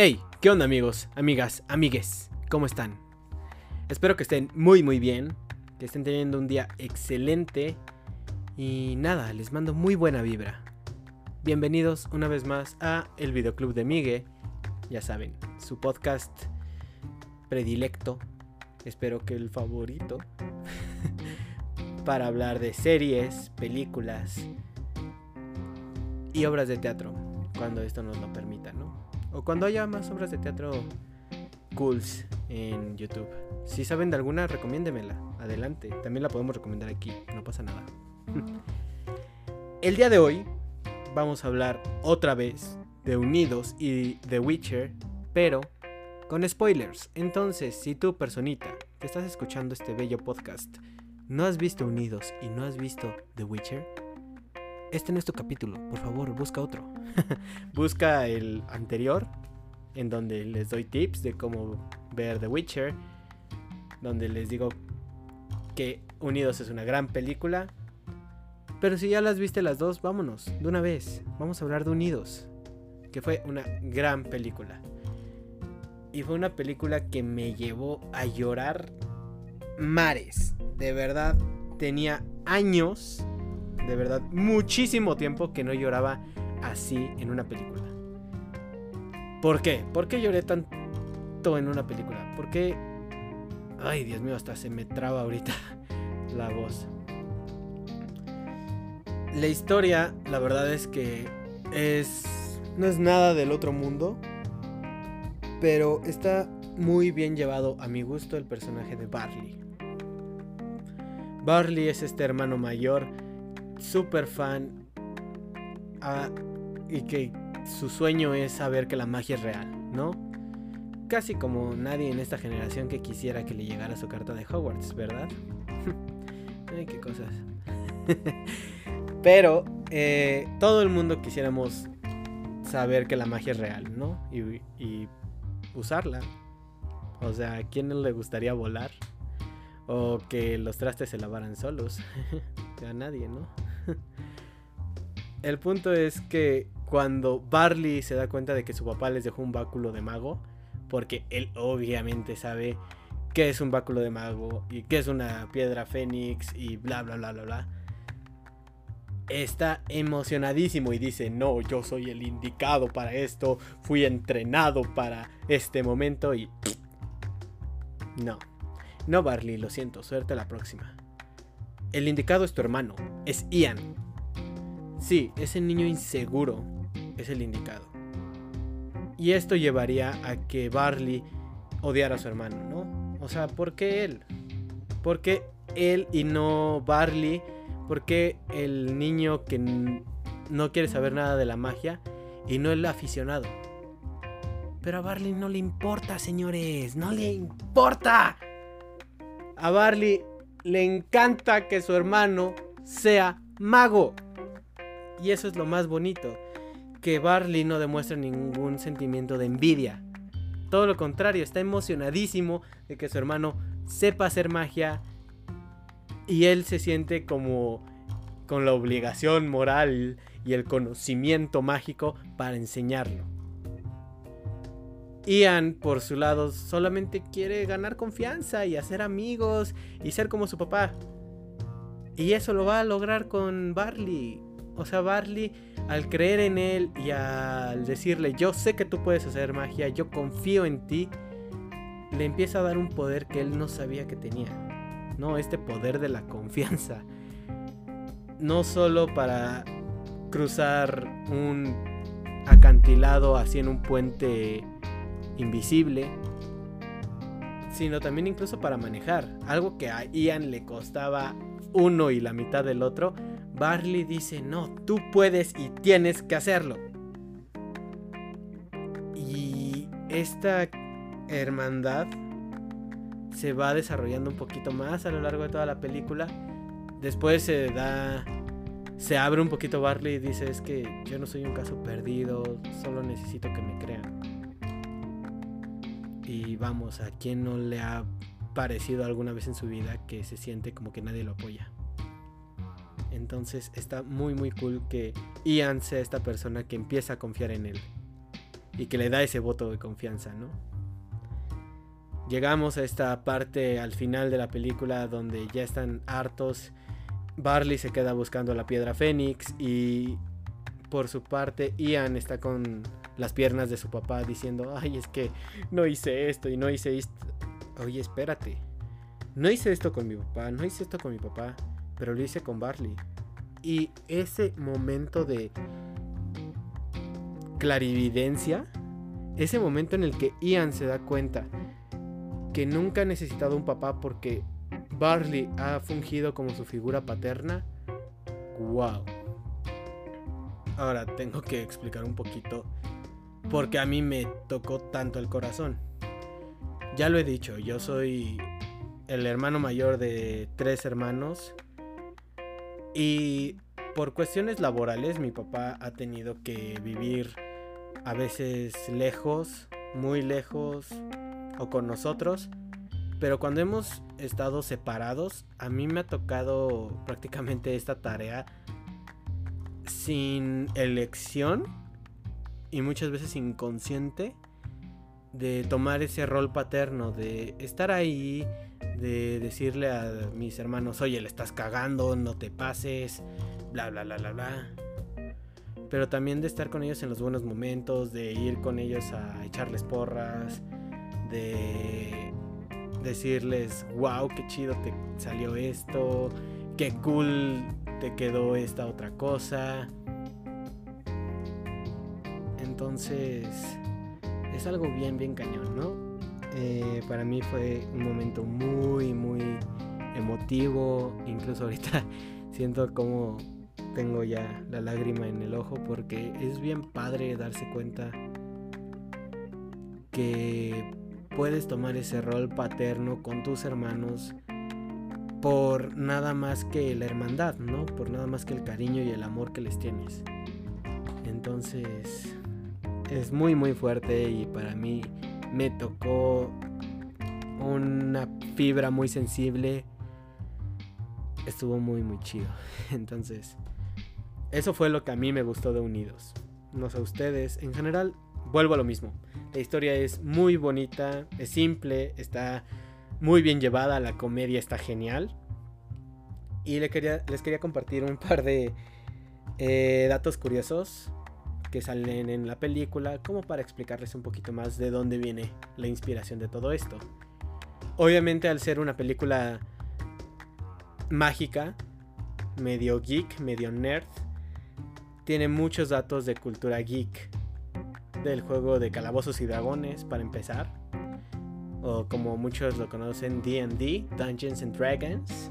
Hey, ¿qué onda amigos, amigas, amigues? ¿Cómo están? Espero que estén muy muy bien, que estén teniendo un día excelente y nada, les mando muy buena vibra. Bienvenidos una vez más a El Videoclub de Migue, ya saben, su podcast predilecto, espero que el favorito, para hablar de series, películas y obras de teatro, cuando esto nos lo permita, ¿no? O cuando haya más obras de teatro cools en YouTube. Si saben de alguna, recomiéndemela. Adelante. También la podemos recomendar aquí. No pasa nada. El día de hoy vamos a hablar otra vez de Unidos y The Witcher, pero con spoilers. Entonces, si tú, personita, que estás escuchando este bello podcast, no has visto Unidos y no has visto The Witcher, este no es tu capítulo, por favor, busca otro. busca el anterior, en donde les doy tips de cómo ver The Witcher, donde les digo que Unidos es una gran película. Pero si ya las viste las dos, vámonos, de una vez. Vamos a hablar de Unidos, que fue una gran película. Y fue una película que me llevó a llorar mares. De verdad, tenía años de verdad muchísimo tiempo que no lloraba así en una película. ¿Por qué? ¿Por qué lloré tanto en una película? ¿Por qué? Ay, Dios mío, hasta se me traba ahorita la voz. La historia, la verdad es que es no es nada del otro mundo, pero está muy bien llevado a mi gusto el personaje de Barley. Barley es este hermano mayor súper fan ah, y que su sueño es saber que la magia es real, ¿no? Casi como nadie en esta generación que quisiera que le llegara su carta de Hogwarts, ¿verdad? Ay, qué cosas. Pero eh, todo el mundo quisiéramos saber que la magia es real, ¿no? Y, y usarla. O sea, ¿a quién le gustaría volar? O que los trastes se lavaran solos. a nadie, ¿no? El punto es que cuando Barley se da cuenta de que su papá les dejó un báculo de mago, porque él obviamente sabe qué es un báculo de mago y qué es una piedra fénix y bla bla bla bla bla. Está emocionadísimo y dice, no, yo soy el indicado para esto, fui entrenado para este momento y... No, no Barley, lo siento, suerte la próxima. El indicado es tu hermano, es Ian, Sí, ese niño inseguro es el indicado. Y esto llevaría a que Barley odiara a su hermano, ¿no? O sea, ¿por qué él? ¿Por qué él y no Barley? ¿Por qué el niño que no quiere saber nada de la magia y no el aficionado? Pero a Barley no le importa, señores, no le importa. A Barley le encanta que su hermano sea mago. Y eso es lo más bonito, que Barley no demuestra ningún sentimiento de envidia. Todo lo contrario, está emocionadísimo de que su hermano sepa hacer magia y él se siente como con la obligación moral y el conocimiento mágico para enseñarlo. Ian, por su lado, solamente quiere ganar confianza y hacer amigos y ser como su papá. Y eso lo va a lograr con Barley. O sea, Barley, al creer en él y al decirle, yo sé que tú puedes hacer magia, yo confío en ti, le empieza a dar un poder que él no sabía que tenía. No, este poder de la confianza. No solo para cruzar un acantilado así en un puente invisible, sino también incluso para manejar. Algo que a Ian le costaba uno y la mitad del otro, Barley dice, no, tú puedes y tienes que hacerlo. Y esta hermandad se va desarrollando un poquito más a lo largo de toda la película. Después se da... Se abre un poquito Barley y dice, es que yo no soy un caso perdido, solo necesito que me crean. Y vamos, ¿a quién no le ha parecido alguna vez en su vida que se siente como que nadie lo apoya? Entonces está muy muy cool que Ian sea esta persona que empieza a confiar en él. y que le da ese voto de confianza, ¿no? Llegamos a esta parte al final de la película donde ya están hartos. Barley se queda buscando la piedra fénix y por su parte Ian está con las piernas de su papá diciendo, ay, es que no hice esto y no hice esto. Oye, espérate. No hice esto con mi papá, no hice esto con mi papá, pero lo hice con Barley. Y ese momento de clarividencia, ese momento en el que Ian se da cuenta que nunca ha necesitado un papá porque Barley ha fungido como su figura paterna, wow. Ahora tengo que explicar un poquito porque a mí me tocó tanto el corazón. Ya lo he dicho, yo soy el hermano mayor de tres hermanos y por cuestiones laborales mi papá ha tenido que vivir a veces lejos, muy lejos o con nosotros. Pero cuando hemos estado separados, a mí me ha tocado prácticamente esta tarea sin elección y muchas veces inconsciente de tomar ese rol paterno, de estar ahí, de decirle a mis hermanos, oye, le estás cagando, no te pases, bla, bla, bla, bla, bla. Pero también de estar con ellos en los buenos momentos, de ir con ellos a echarles porras, de decirles, wow, qué chido te salió esto, qué cool te quedó esta otra cosa. Entonces, es algo bien, bien cañón, ¿no? Eh, para mí fue un momento muy, muy emotivo. Incluso ahorita siento como tengo ya la lágrima en el ojo porque es bien padre darse cuenta que puedes tomar ese rol paterno con tus hermanos por nada más que la hermandad, ¿no? Por nada más que el cariño y el amor que les tienes. Entonces, es muy muy fuerte y para mí me tocó una fibra muy sensible. Estuvo muy muy chido. Entonces, eso fue lo que a mí me gustó de Unidos. No sé ustedes, en general vuelvo a lo mismo. La historia es muy bonita, es simple, está muy bien llevada, la comedia está genial. Y les quería, les quería compartir un par de eh, datos curiosos que salen en la película, como para explicarles un poquito más de dónde viene la inspiración de todo esto. Obviamente al ser una película mágica, medio geek, medio nerd, tiene muchos datos de cultura geek. Del juego de Calabozos y Dragones, para empezar. O como muchos lo conocen, DD, Dungeons and Dragons.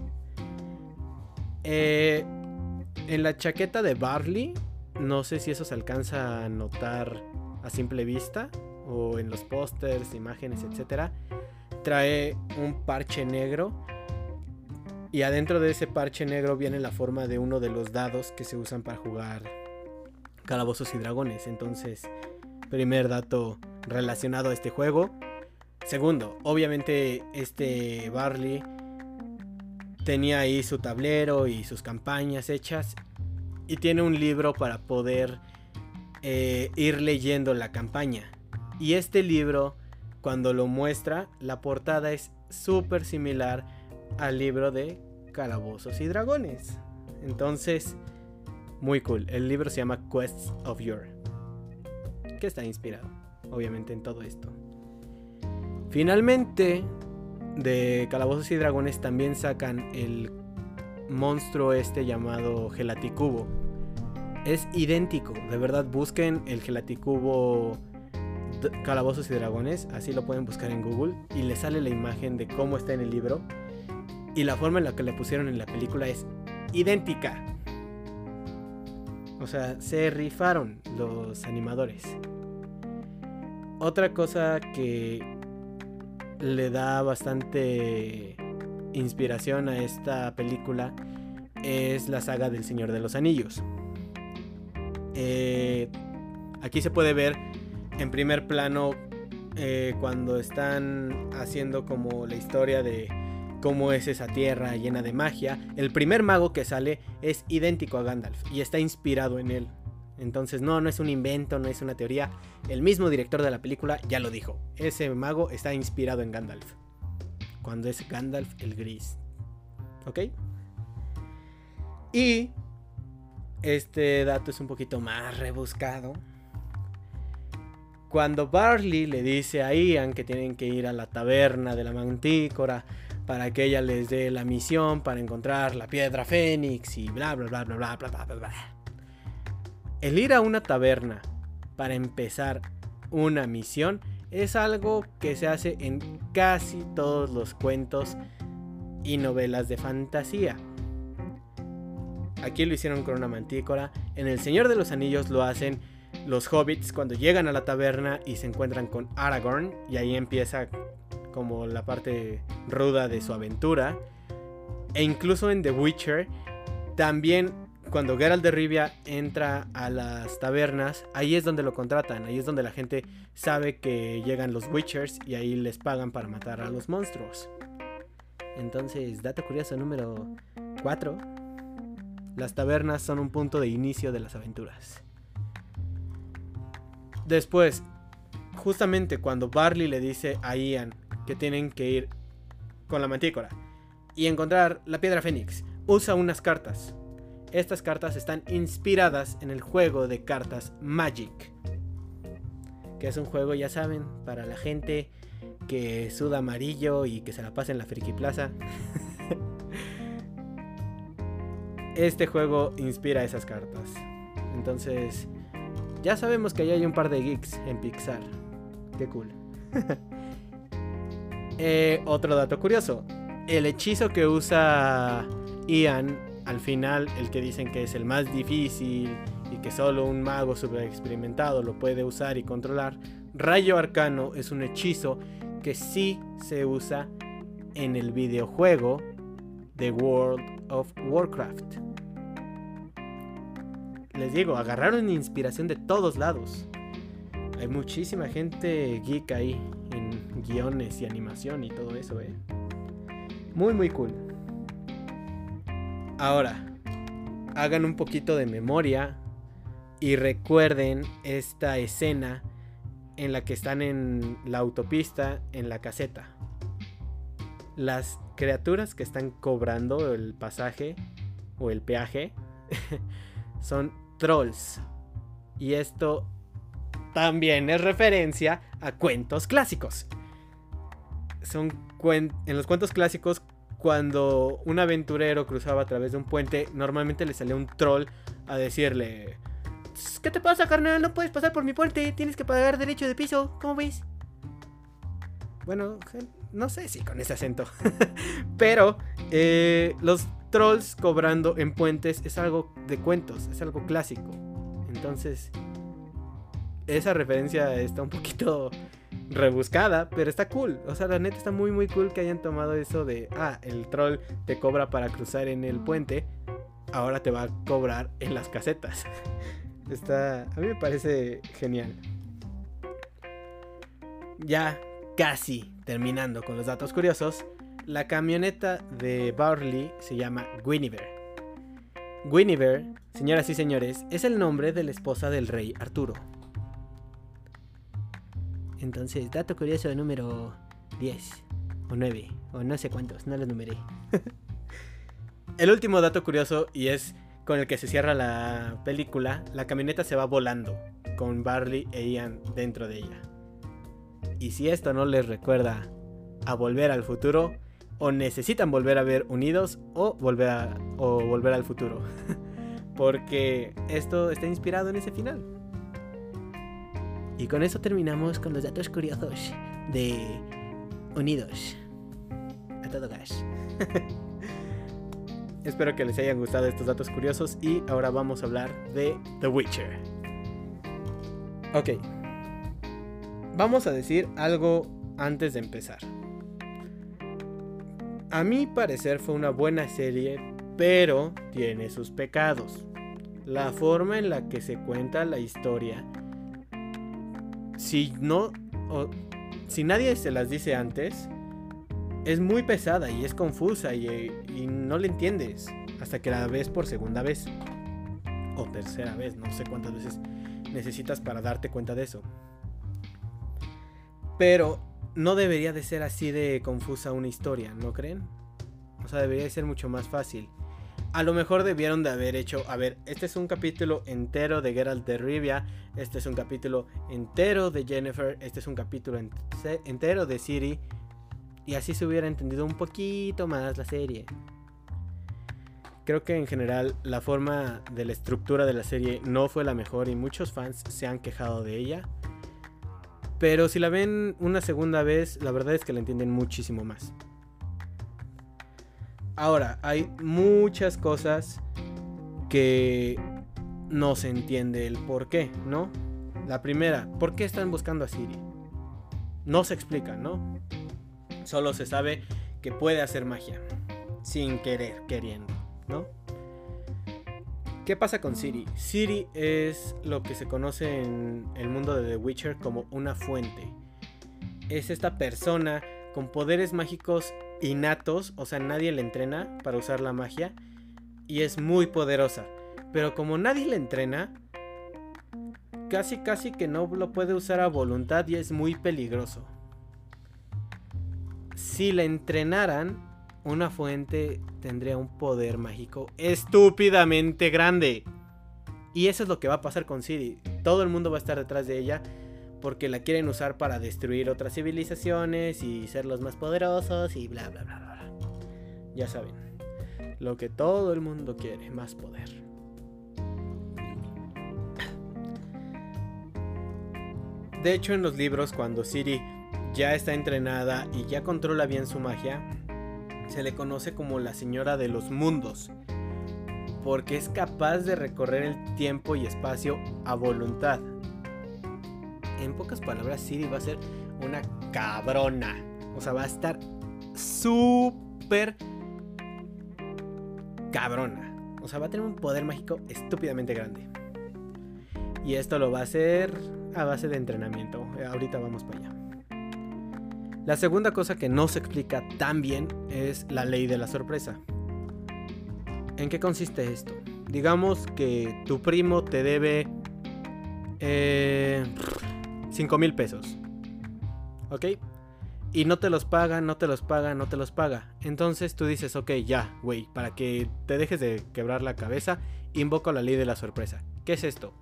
Eh, en la chaqueta de Barley no sé si eso se alcanza a notar a simple vista o en los pósters, imágenes, etc. Trae un parche negro y adentro de ese parche negro viene la forma de uno de los dados que se usan para jugar calabozos y dragones. Entonces, primer dato relacionado a este juego. Segundo, obviamente este Barley tenía ahí su tablero y sus campañas hechas y tiene un libro para poder eh, ir leyendo la campaña. Y este libro, cuando lo muestra, la portada es súper similar al libro de Calabozos y Dragones. Entonces, muy cool. El libro se llama Quests of Yore, que está inspirado, obviamente, en todo esto. Finalmente, de Calabozos y Dragones también sacan el monstruo este llamado Gelaticubo. Es idéntico, de verdad busquen el Gelaticubo Calabozos y Dragones, así lo pueden buscar en Google y les sale la imagen de cómo está en el libro y la forma en la que le pusieron en la película es idéntica. O sea, se rifaron los animadores. Otra cosa que le da bastante inspiración a esta película es la saga del Señor de los Anillos. Eh, aquí se puede ver en primer plano eh, cuando están haciendo como la historia de cómo es esa tierra llena de magia. El primer mago que sale es idéntico a Gandalf y está inspirado en él. Entonces, no, no es un invento, no es una teoría. El mismo director de la película ya lo dijo. Ese mago está inspirado en Gandalf. Cuando es Gandalf el gris. ¿Ok? Y este dato es un poquito más rebuscado. Cuando Barley le dice a Ian que tienen que ir a la taberna de la mantícora para que ella les dé la misión para encontrar la piedra fénix y bla bla bla bla bla bla bla bla. El ir a una taberna para empezar una misión es algo que se hace en casi todos los cuentos y novelas de fantasía. Aquí lo hicieron con una mantícora. En El Señor de los Anillos lo hacen los hobbits cuando llegan a la taberna y se encuentran con Aragorn. Y ahí empieza como la parte ruda de su aventura. E incluso en The Witcher, también cuando Geralt de Rivia entra a las tabernas, ahí es donde lo contratan, ahí es donde la gente sabe que llegan los Witchers y ahí les pagan para matar a los monstruos. Entonces, dato curioso número 4. Las tabernas son un punto de inicio de las aventuras. Después, justamente cuando Barley le dice a Ian que tienen que ir con la mantícora y encontrar la piedra fénix, usa unas cartas. Estas cartas están inspiradas en el juego de cartas Magic, que es un juego, ya saben, para la gente que suda amarillo y que se la pasa en la Friki Plaza. este juego inspira esas cartas. Entonces, ya sabemos que ahí hay un par de geeks en Pixar. Qué cool. Eh, otro dato curioso. El hechizo que usa Ian al final, el que dicen que es el más difícil y que solo un mago super experimentado lo puede usar y controlar, Rayo Arcano es un hechizo que sí se usa en el videojuego The World of Warcraft les digo, agarraron inspiración de todos lados. Hay muchísima gente geek ahí en guiones y animación y todo eso, eh. Muy, muy cool. Ahora, hagan un poquito de memoria y recuerden esta escena en la que están en la autopista, en la caseta. Las criaturas que están cobrando el pasaje o el peaje son trolls. Y esto también es referencia a cuentos clásicos. Son en los cuentos clásicos, cuando un aventurero cruzaba a través de un puente, normalmente le salía un troll a decirle: ¿Qué te pasa, carnal? No puedes pasar por mi puente, tienes que pagar derecho de piso, ¿cómo ves? Bueno, no sé si con ese acento. Pero eh, los trolls cobrando en puentes es algo de cuentos, es algo clásico. Entonces, esa referencia está un poquito rebuscada, pero está cool. O sea, la neta está muy muy cool que hayan tomado eso de, ah, el troll te cobra para cruzar en el puente, ahora te va a cobrar en las casetas. Está, a mí me parece genial. Ya casi terminando con los datos curiosos. La camioneta de Barley se llama Guinevere. Guinevere, señoras y señores, es el nombre de la esposa del rey Arturo. Entonces, dato curioso número 10 o 9 o no sé cuántos, no los numeré. el último dato curioso y es con el que se cierra la película, la camioneta se va volando con Barley e Ian dentro de ella. Y si esto no les recuerda a volver al futuro, o necesitan volver a ver unidos o volver, o volver al futuro. Porque esto está inspirado en ese final. Y con eso terminamos con los datos curiosos de Unidos. A todo gas. Espero que les hayan gustado estos datos curiosos y ahora vamos a hablar de The Witcher. Ok. Vamos a decir algo antes de empezar. A mi parecer fue una buena serie, pero tiene sus pecados. La forma en la que se cuenta la historia. Si no. si nadie se las dice antes. Es muy pesada y es confusa y, y no la entiendes hasta que la ves por segunda vez. o tercera vez, no sé cuántas veces necesitas para darte cuenta de eso. Pero no debería de ser así de confusa una historia, ¿no creen? O sea, debería de ser mucho más fácil. A lo mejor debieron de haber hecho, a ver, este es un capítulo entero de Geralt de Rivia, este es un capítulo entero de Jennifer, este es un capítulo entero de Siri, y así se hubiera entendido un poquito más la serie. Creo que en general la forma de la estructura de la serie no fue la mejor y muchos fans se han quejado de ella. Pero si la ven una segunda vez, la verdad es que la entienden muchísimo más. Ahora, hay muchas cosas que no se entiende el por qué, ¿no? La primera, ¿por qué están buscando a Siri? No se explica, ¿no? Solo se sabe que puede hacer magia, sin querer, queriendo, ¿no? ¿Qué pasa con Siri? Siri es lo que se conoce en el mundo de The Witcher como una fuente. Es esta persona con poderes mágicos innatos, o sea, nadie le entrena para usar la magia y es muy poderosa. Pero como nadie le entrena, casi casi que no lo puede usar a voluntad y es muy peligroso. Si la entrenaran, una fuente tendría un poder mágico estúpidamente grande. Y eso es lo que va a pasar con Siri. Todo el mundo va a estar detrás de ella porque la quieren usar para destruir otras civilizaciones y ser los más poderosos y bla bla bla bla. Ya saben, lo que todo el mundo quiere, más poder. De hecho, en los libros, cuando Siri ya está entrenada y ya controla bien su magia, se le conoce como la señora de los mundos, porque es capaz de recorrer el tiempo y espacio a voluntad en pocas palabras, Siri va a ser una cabrona. O sea, va a estar súper cabrona. O sea, va a tener un poder mágico estúpidamente grande. Y esto lo va a hacer a base de entrenamiento. Ahorita vamos para allá. La segunda cosa que no se explica tan bien es la ley de la sorpresa. ¿En qué consiste esto? Digamos que tu primo te debe... Eh, 5 mil pesos. ¿Ok? Y no te los paga, no te los paga, no te los paga. Entonces tú dices, ok, ya, güey, para que te dejes de quebrar la cabeza, invoco la ley de la sorpresa. ¿Qué es esto?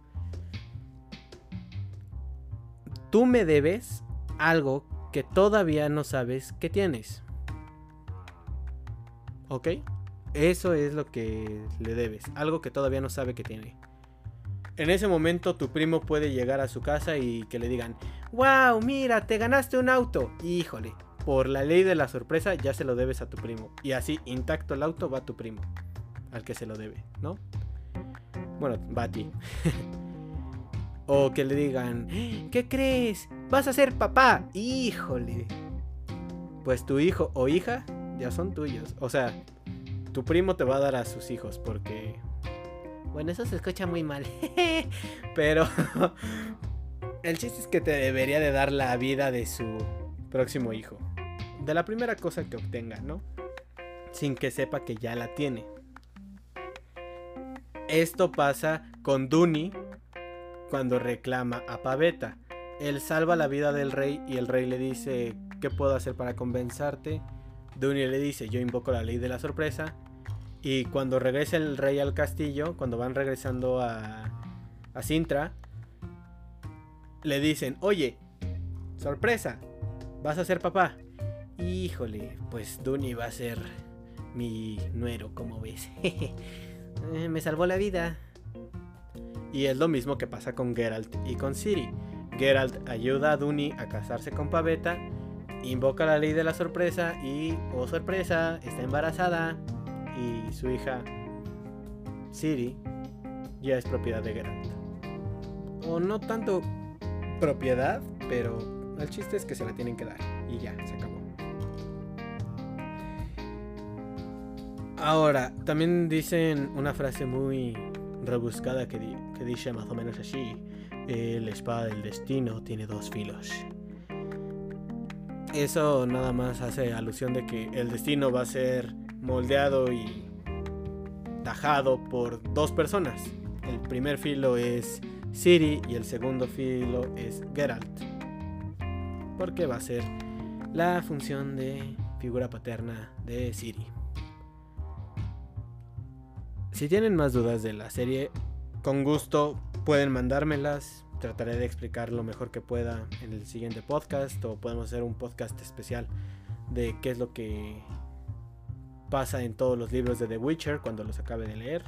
Tú me debes algo que todavía no sabes que tienes. ¿Ok? Eso es lo que le debes. Algo que todavía no sabe que tiene. En ese momento tu primo puede llegar a su casa y que le digan, wow, mira, te ganaste un auto. Híjole, por la ley de la sorpresa ya se lo debes a tu primo. Y así, intacto el auto, va a tu primo, al que se lo debe, ¿no? Bueno, va a ti. o que le digan, ¿qué crees? Vas a ser papá. Híjole. Pues tu hijo o hija ya son tuyos. O sea, tu primo te va a dar a sus hijos porque bueno, eso se escucha muy mal. Pero el chiste es que te debería de dar la vida de su próximo hijo. De la primera cosa que obtenga, ¿no? Sin que sepa que ya la tiene. Esto pasa con Duni cuando reclama a Paveta. Él salva la vida del rey y el rey le dice, ¿qué puedo hacer para convencerte? Duni le dice, yo invoco la ley de la sorpresa y cuando regresa el rey al castillo, cuando van regresando a, Sintra, le dicen, oye, sorpresa, vas a ser papá. Híjole, pues Duni va a ser mi nuero, como ves. Eh, me salvó la vida. Y es lo mismo que pasa con Geralt y con Ciri. Geralt ayuda a Duni a casarse con Pavetta, invoca la ley de la sorpresa y, oh sorpresa, está embarazada y su hija Siri ya es propiedad de Geralt. O no tanto propiedad, pero el chiste es que se la tienen que dar y ya, se acabó. Ahora, también dicen una frase muy rebuscada que, que dice más o menos así. La espada del destino tiene dos filos. Eso nada más hace alusión de que el destino va a ser moldeado y tajado por dos personas, El primer filo es Ciri y el segundo filo es Geralt. Porque va a ser la función de figura paterna de Ciri. Si tienen más dudas de la serie, con gusto pueden mandármelas. Trataré de explicar lo mejor que pueda en el siguiente podcast o podemos hacer un podcast especial de qué es lo que pasa en todos los libros de The Witcher cuando los acabe de leer.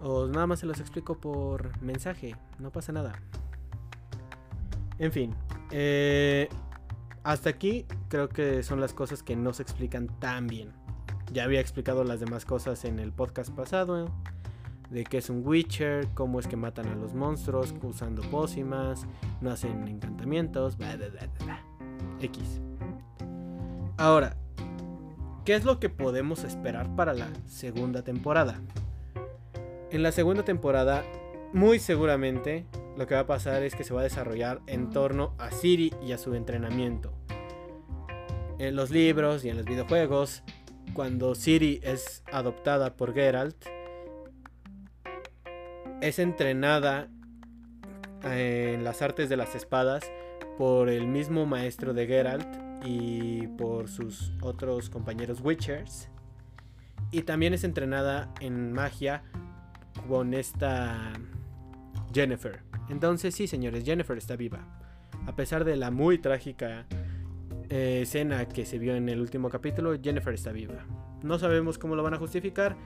O nada más se los explico por mensaje, no pasa nada. En fin, eh, hasta aquí creo que son las cosas que no se explican tan bien. Ya había explicado las demás cosas en el podcast pasado, de qué es un Witcher, cómo es que matan a los monstruos usando pócimas, no hacen encantamientos, bla, X. Ahora, ¿qué es lo que podemos esperar para la segunda temporada? En la segunda temporada, muy seguramente, lo que va a pasar es que se va a desarrollar en torno a Siri y a su entrenamiento. En los libros y en los videojuegos, cuando Siri es adoptada por Geralt, es entrenada en las artes de las espadas por el mismo maestro de Geralt y por sus otros compañeros Witchers. Y también es entrenada en magia con esta Jennifer. Entonces sí, señores, Jennifer está viva. A pesar de la muy trágica eh, escena que se vio en el último capítulo, Jennifer está viva. No sabemos cómo lo van a justificar,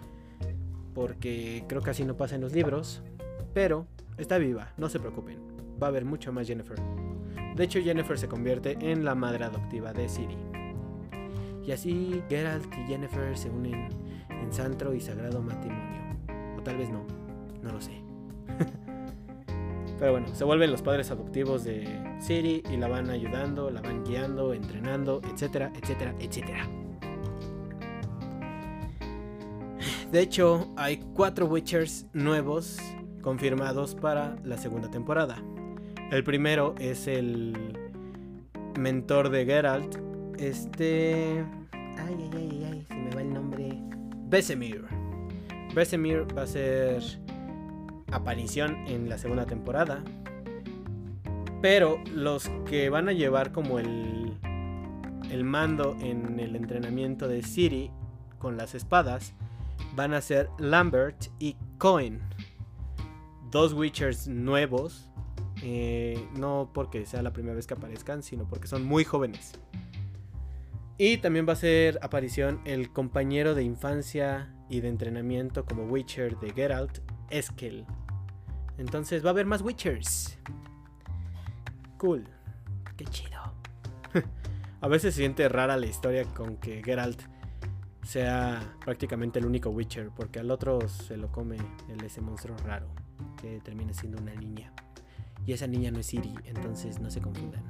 porque creo que así no pasa en los libros, pero está viva, no se preocupen. Va a haber mucho más Jennifer. De hecho, Jennifer se convierte en la madre adoptiva de Siri. Y así Geralt y Jennifer se unen en santo y sagrado matrimonio. O tal vez no, no lo sé. Pero bueno, se vuelven los padres adoptivos de Siri y la van ayudando, la van guiando, entrenando, etcétera, etcétera, etcétera. De hecho, hay cuatro Witchers nuevos confirmados para la segunda temporada. El primero es el mentor de Geralt, este... Ay, ay, ay, ay, se me va el nombre. Besemir. Vesemir va a ser aparición en la segunda temporada. Pero los que van a llevar como el, el mando en el entrenamiento de Ciri con las espadas van a ser Lambert y Cohen. Dos Witchers nuevos. Eh, no porque sea la primera vez que aparezcan, sino porque son muy jóvenes. Y también va a ser aparición el compañero de infancia y de entrenamiento como Witcher de Geralt, Eskel. Entonces va a haber más Witchers. Cool. Qué chido. a veces se siente rara la historia con que Geralt sea prácticamente el único Witcher, porque al otro se lo come el, ese monstruo raro, que termina siendo una niña. Y esa niña no es Siri, entonces no se confundan.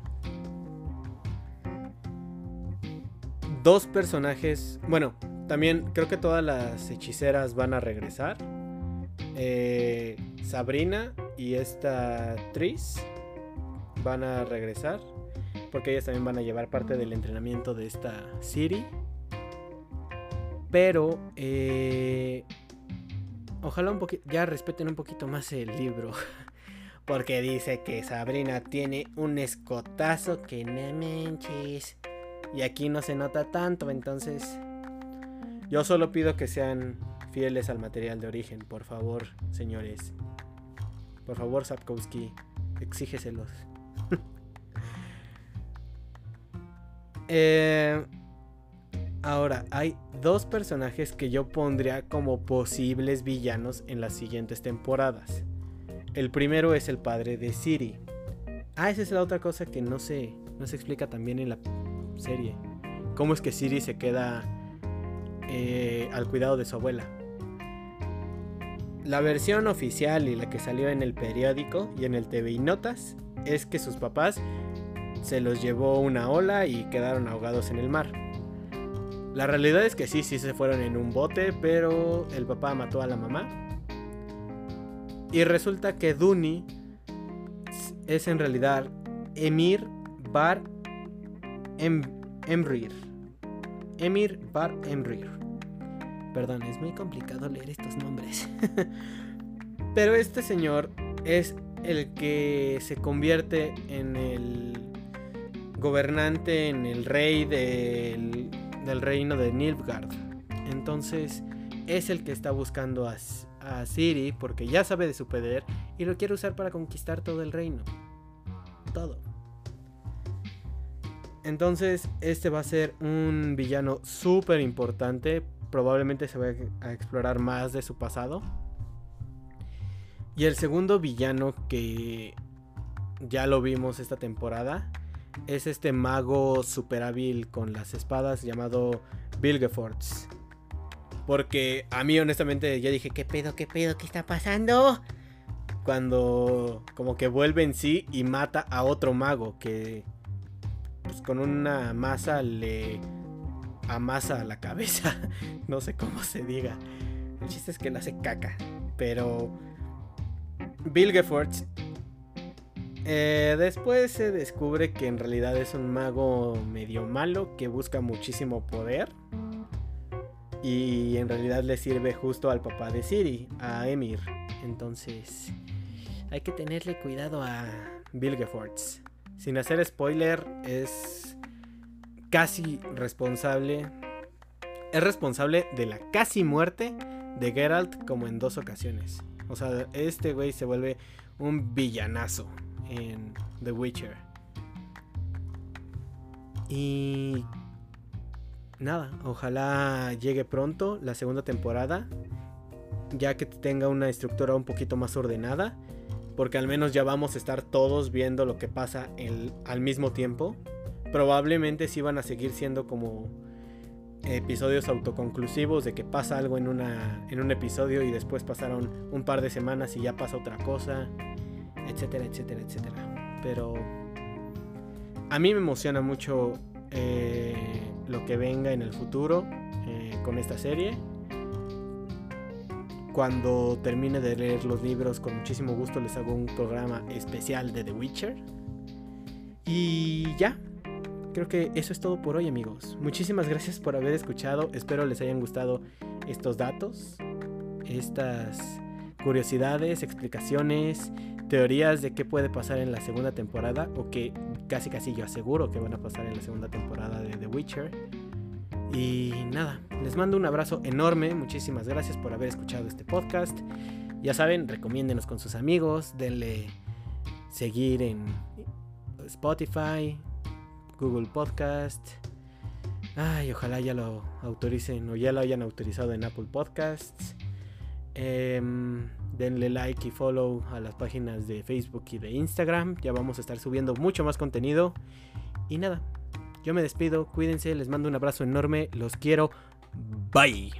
dos personajes. Bueno, también creo que todas las hechiceras van a regresar. Eh, Sabrina y esta Tris van a regresar. Porque ellas también van a llevar parte del entrenamiento de esta Siri. Pero eh, ojalá un poquito. Ya respeten un poquito más el libro. Porque dice que Sabrina tiene un escotazo que no manches. Y aquí no se nota tanto, entonces yo solo pido que sean fieles al material de origen, por favor, señores. Por favor, Sapkowski, exígeselos. eh, ahora, hay dos personajes que yo pondría como posibles villanos en las siguientes temporadas. El primero es el padre de Siri. Ah, esa es la otra cosa que no se, no se explica también en la serie. Cómo es que Siri se queda eh, al cuidado de su abuela. La versión oficial y la que salió en el periódico y en el TV y Notas es que sus papás se los llevó una ola y quedaron ahogados en el mar. La realidad es que sí, sí se fueron en un bote, pero el papá mató a la mamá. Y resulta que Duni es en realidad Emir Bar em, Emrir. Emir Bar Emrir. Perdón, es muy complicado leer estos nombres. Pero este señor es el que se convierte en el gobernante, en el rey del, del reino de Nilfgaard. Entonces es el que está buscando a, a Siri porque ya sabe de su poder y lo quiere usar para conquistar todo el reino. Todo. Entonces este va a ser un villano súper importante. Probablemente se va a explorar más de su pasado. Y el segundo villano que ya lo vimos esta temporada es este mago super hábil con las espadas llamado Vilgefortz. Porque a mí honestamente ya dije, ¿qué pedo, qué pedo, qué está pasando? Cuando como que vuelve en sí y mata a otro mago que pues, con una masa le amasa la cabeza. no sé cómo se diga. El chiste es que le hace caca. Pero Vilgefortz eh, después se descubre que en realidad es un mago medio malo que busca muchísimo poder. Y en realidad le sirve justo al papá de Siri, a Emir. Entonces hay que tenerle cuidado a Vilgefortz. Sin hacer spoiler, es casi responsable. Es responsable de la casi muerte de Geralt como en dos ocasiones. O sea, este güey se vuelve un villanazo en The Witcher. Y nada, ojalá llegue pronto la segunda temporada, ya que tenga una estructura un poquito más ordenada, porque al menos ya vamos a estar todos viendo lo que pasa al mismo tiempo. Probablemente sí van a seguir siendo como episodios autoconclusivos de que pasa algo en, una, en un episodio y después pasaron un par de semanas y ya pasa otra cosa etcétera, etcétera, etcétera. Pero a mí me emociona mucho eh, lo que venga en el futuro eh, con esta serie. Cuando termine de leer los libros, con muchísimo gusto les hago un programa especial de The Witcher. Y ya, creo que eso es todo por hoy amigos. Muchísimas gracias por haber escuchado. Espero les hayan gustado estos datos, estas curiosidades, explicaciones, teorías de qué puede pasar en la segunda temporada o que casi casi yo aseguro que van a pasar en la segunda temporada de The Witcher. Y nada, les mando un abrazo enorme, muchísimas gracias por haber escuchado este podcast. Ya saben, recomiéndenos con sus amigos, denle seguir en Spotify, Google Podcast. Ay, ojalá ya lo autoricen o ya lo hayan autorizado en Apple Podcasts. Eh, denle like y follow a las páginas de Facebook y de Instagram. Ya vamos a estar subiendo mucho más contenido. Y nada, yo me despido, cuídense, les mando un abrazo enorme, los quiero. Bye.